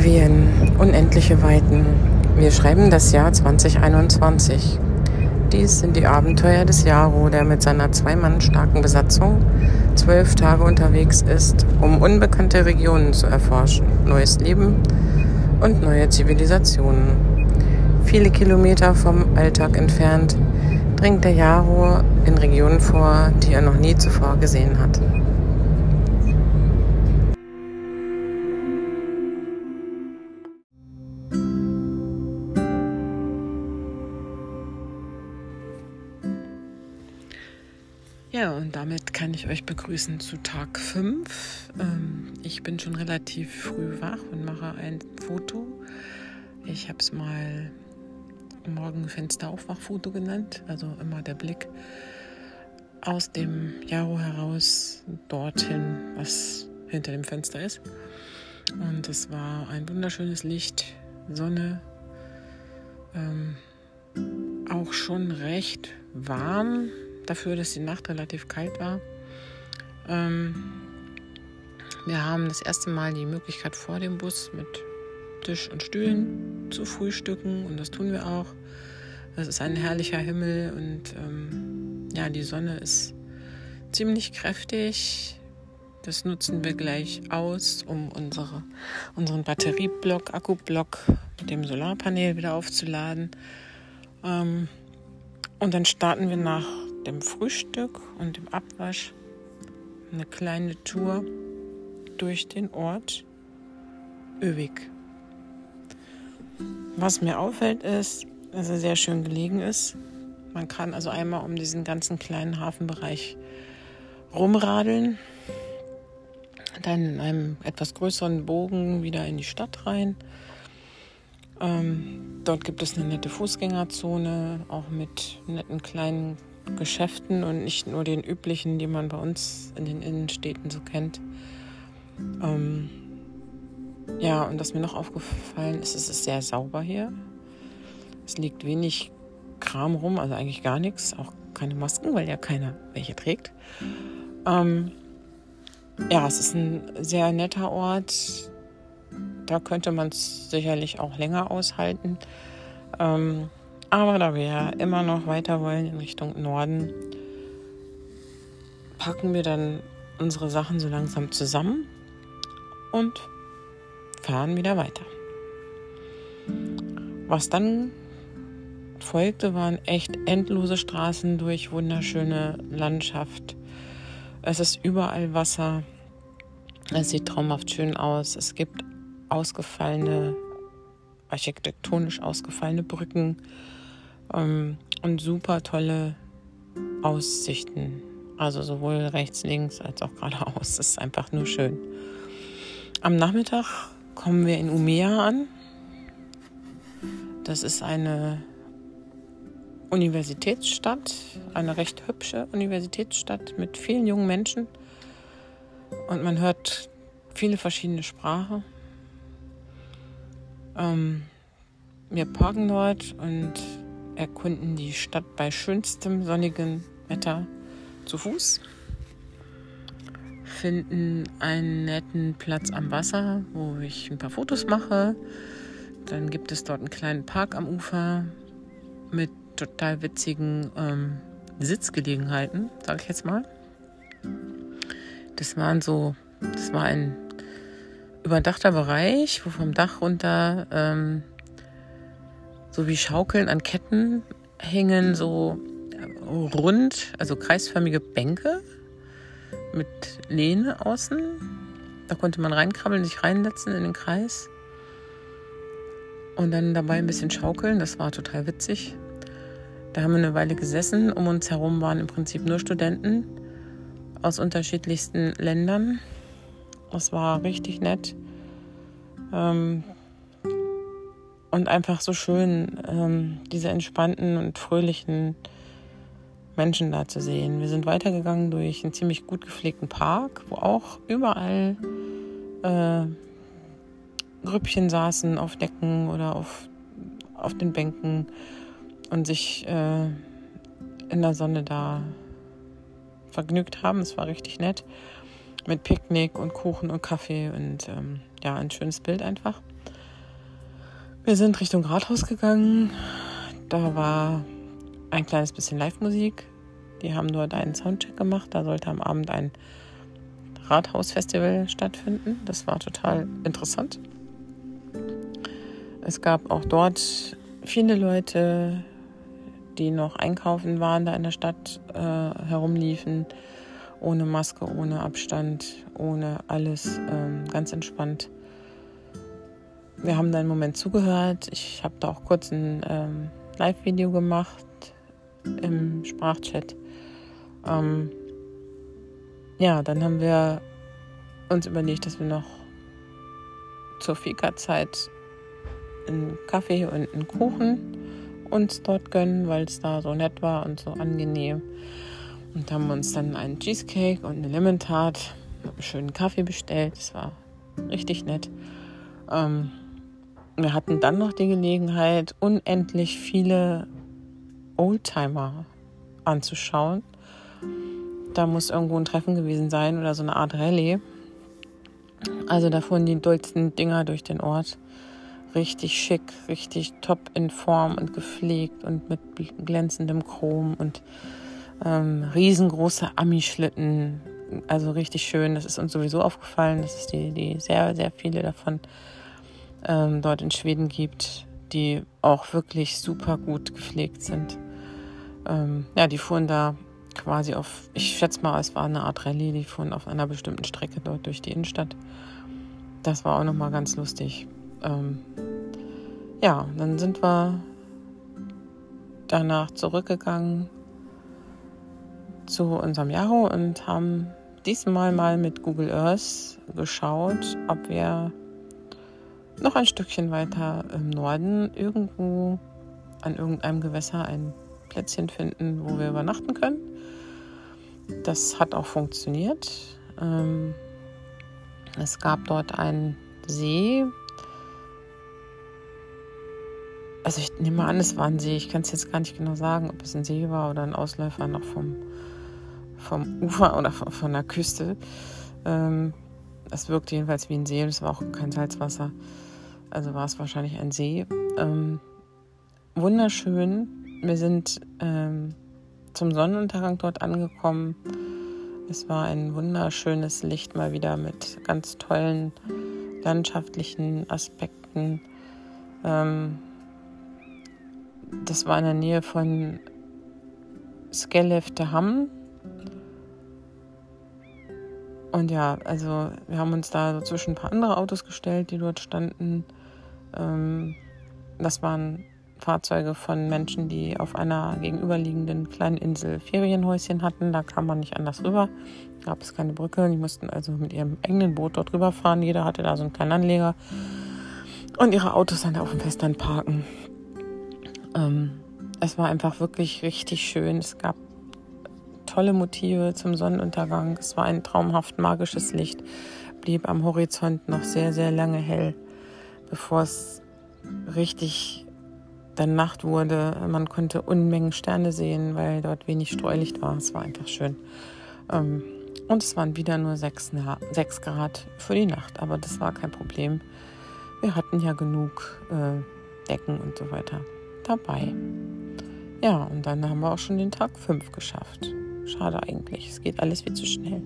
Skandinavien, unendliche Weiten. Wir schreiben das Jahr 2021. Dies sind die Abenteuer des Jaro, der mit seiner zwei Mann starken Besatzung zwölf Tage unterwegs ist, um unbekannte Regionen zu erforschen, neues Leben und neue Zivilisationen. Viele Kilometer vom Alltag entfernt dringt der Jaro in Regionen vor, die er noch nie zuvor gesehen hat. Und damit kann ich euch begrüßen zu Tag 5. Ähm, ich bin schon relativ früh wach und mache ein Foto. Ich habe es mal Morgenfenster-Aufwachfoto genannt, also immer der Blick aus dem Jaro heraus dorthin, was hinter dem Fenster ist. Und es war ein wunderschönes Licht, Sonne, ähm, auch schon recht warm dafür, dass die Nacht relativ kalt war. Ähm, wir haben das erste Mal die Möglichkeit vor dem Bus mit Tisch und Stühlen zu frühstücken und das tun wir auch. Es ist ein herrlicher Himmel und ähm, ja, die Sonne ist ziemlich kräftig. Das nutzen wir gleich aus, um unsere, unseren Batterieblock, Akkublock mit dem Solarpanel wieder aufzuladen. Ähm, und dann starten wir nach dem Frühstück und dem Abwasch eine kleine Tour durch den Ort Öwig. Was mir auffällt ist, dass er sehr schön gelegen ist. Man kann also einmal um diesen ganzen kleinen Hafenbereich rumradeln, dann in einem etwas größeren Bogen wieder in die Stadt rein. Ähm, dort gibt es eine nette Fußgängerzone, auch mit netten kleinen Geschäften und nicht nur den üblichen, die man bei uns in den Innenstädten so kennt. Ähm, ja, und was mir noch aufgefallen ist, es ist sehr sauber hier. Es liegt wenig Kram rum, also eigentlich gar nichts, auch keine Masken, weil ja keiner welche trägt. Ähm, ja, es ist ein sehr netter Ort. Da könnte man es sicherlich auch länger aushalten. Ähm, aber da wir ja immer noch weiter wollen in Richtung Norden, packen wir dann unsere Sachen so langsam zusammen und fahren wieder weiter. Was dann folgte, waren echt endlose Straßen durch wunderschöne Landschaft. Es ist überall Wasser. Es sieht traumhaft schön aus. Es gibt ausgefallene, architektonisch ausgefallene Brücken ähm, und super tolle Aussichten. Also sowohl rechts, links als auch geradeaus. Es ist einfach nur schön. Am Nachmittag kommen wir in Umea an. Das ist eine Universitätsstadt, eine recht hübsche Universitätsstadt mit vielen jungen Menschen. Und man hört viele verschiedene Sprachen. Ähm, wir parken dort und erkunden die Stadt bei schönstem sonnigen Wetter zu Fuß, finden einen netten Platz am Wasser, wo ich ein paar Fotos mache. Dann gibt es dort einen kleinen Park am Ufer mit total witzigen ähm, Sitzgelegenheiten, sage ich jetzt mal. Das waren so, das war ein überdachter Bereich, wo vom Dach runter ähm, so wie Schaukeln an Ketten hängen so rund, also kreisförmige Bänke mit Lehne außen. Da konnte man reinkrabbeln, sich reinsetzen in den Kreis und dann dabei ein bisschen schaukeln. Das war total witzig. Da haben wir eine Weile gesessen. Um uns herum waren im Prinzip nur Studenten aus unterschiedlichsten Ländern. Das war richtig nett. Ähm, und einfach so schön, ähm, diese entspannten und fröhlichen Menschen da zu sehen. Wir sind weitergegangen durch einen ziemlich gut gepflegten Park, wo auch überall äh, Grüppchen saßen auf Decken oder auf, auf den Bänken und sich äh, in der Sonne da vergnügt haben. Es war richtig nett. Mit Picknick und Kuchen und Kaffee und ähm, ja, ein schönes Bild einfach. Wir sind Richtung Rathaus gegangen. Da war ein kleines bisschen Live-Musik. Die haben dort einen Soundcheck gemacht. Da sollte am Abend ein Rathausfestival stattfinden. Das war total interessant. Es gab auch dort viele Leute, die noch einkaufen waren, da in der Stadt äh, herumliefen, ohne Maske, ohne Abstand, ohne alles, ähm, ganz entspannt. Wir haben da einen Moment zugehört. Ich habe da auch kurz ein ähm, Live-Video gemacht im Sprachchat. Ähm, ja, dann haben wir uns überlegt, dass wir noch zur Fika-Zeit einen Kaffee und einen Kuchen uns dort gönnen, weil es da so nett war und so angenehm. Und haben uns dann einen Cheesecake und eine Lemon Tart mit einem schönen Kaffee bestellt. Das war richtig nett. Ähm, wir hatten dann noch die Gelegenheit, unendlich viele Oldtimer anzuschauen. Da muss irgendwo ein Treffen gewesen sein oder so eine Art Rallye. Also da fuhren die dollsten Dinger durch den Ort. Richtig schick, richtig top in Form und gepflegt und mit glänzendem Chrom und ähm, riesengroße Ami-Schlitten. Also richtig schön. Das ist uns sowieso aufgefallen, dass es die, die sehr, sehr viele davon ähm, dort in Schweden gibt, die auch wirklich super gut gepflegt sind. Ähm, ja, die fuhren da quasi auf, ich schätze mal, es war eine Art Rallye, die fuhren auf einer bestimmten Strecke dort durch die Innenstadt. Das war auch nochmal ganz lustig. Ähm, ja, dann sind wir danach zurückgegangen zu unserem Jaro und haben diesmal mal mit Google Earth geschaut, ob wir noch ein Stückchen weiter im Norden irgendwo an irgendeinem Gewässer ein Plätzchen finden, wo wir übernachten können. Das hat auch funktioniert. Ähm, es gab dort einen See. Also ich nehme an, es war ein See. Ich kann es jetzt gar nicht genau sagen, ob es ein See war oder ein Ausläufer noch vom, vom Ufer oder von, von der Küste. Ähm, es wirkte jedenfalls wie ein See und es war auch kein Salzwasser. Also war es wahrscheinlich ein See. Ähm, wunderschön. Wir sind ähm, zum Sonnenuntergang dort angekommen. Es war ein wunderschönes Licht mal wieder mit ganz tollen landschaftlichen Aspekten. Ähm, das war in der Nähe von Skelleftehamn. Und ja, also wir haben uns da so zwischen ein paar andere Autos gestellt, die dort standen. Ähm, das waren Fahrzeuge von Menschen, die auf einer gegenüberliegenden kleinen Insel Ferienhäuschen hatten. Da kam man nicht anders rüber. Gab es keine Brücke. Die mussten also mit ihrem eigenen Boot dort rüber fahren. Jeder hatte da so einen kleinen Anleger. Und ihre Autos dann auf dem Festland parken. Ähm, es war einfach wirklich richtig schön. Es gab tolle Motive zum Sonnenuntergang. Es war ein traumhaft magisches Licht. Blieb am Horizont noch sehr, sehr lange hell, bevor es richtig dann Nacht wurde. Man konnte Unmengen Sterne sehen, weil dort wenig Streulicht war. Es war einfach schön. Ähm, und es waren wieder nur 6, 6 Grad für die Nacht, aber das war kein Problem. Wir hatten ja genug äh, Decken und so weiter dabei. Ja, und dann haben wir auch schon den Tag 5 geschafft. Schade eigentlich, es geht alles viel zu schnell.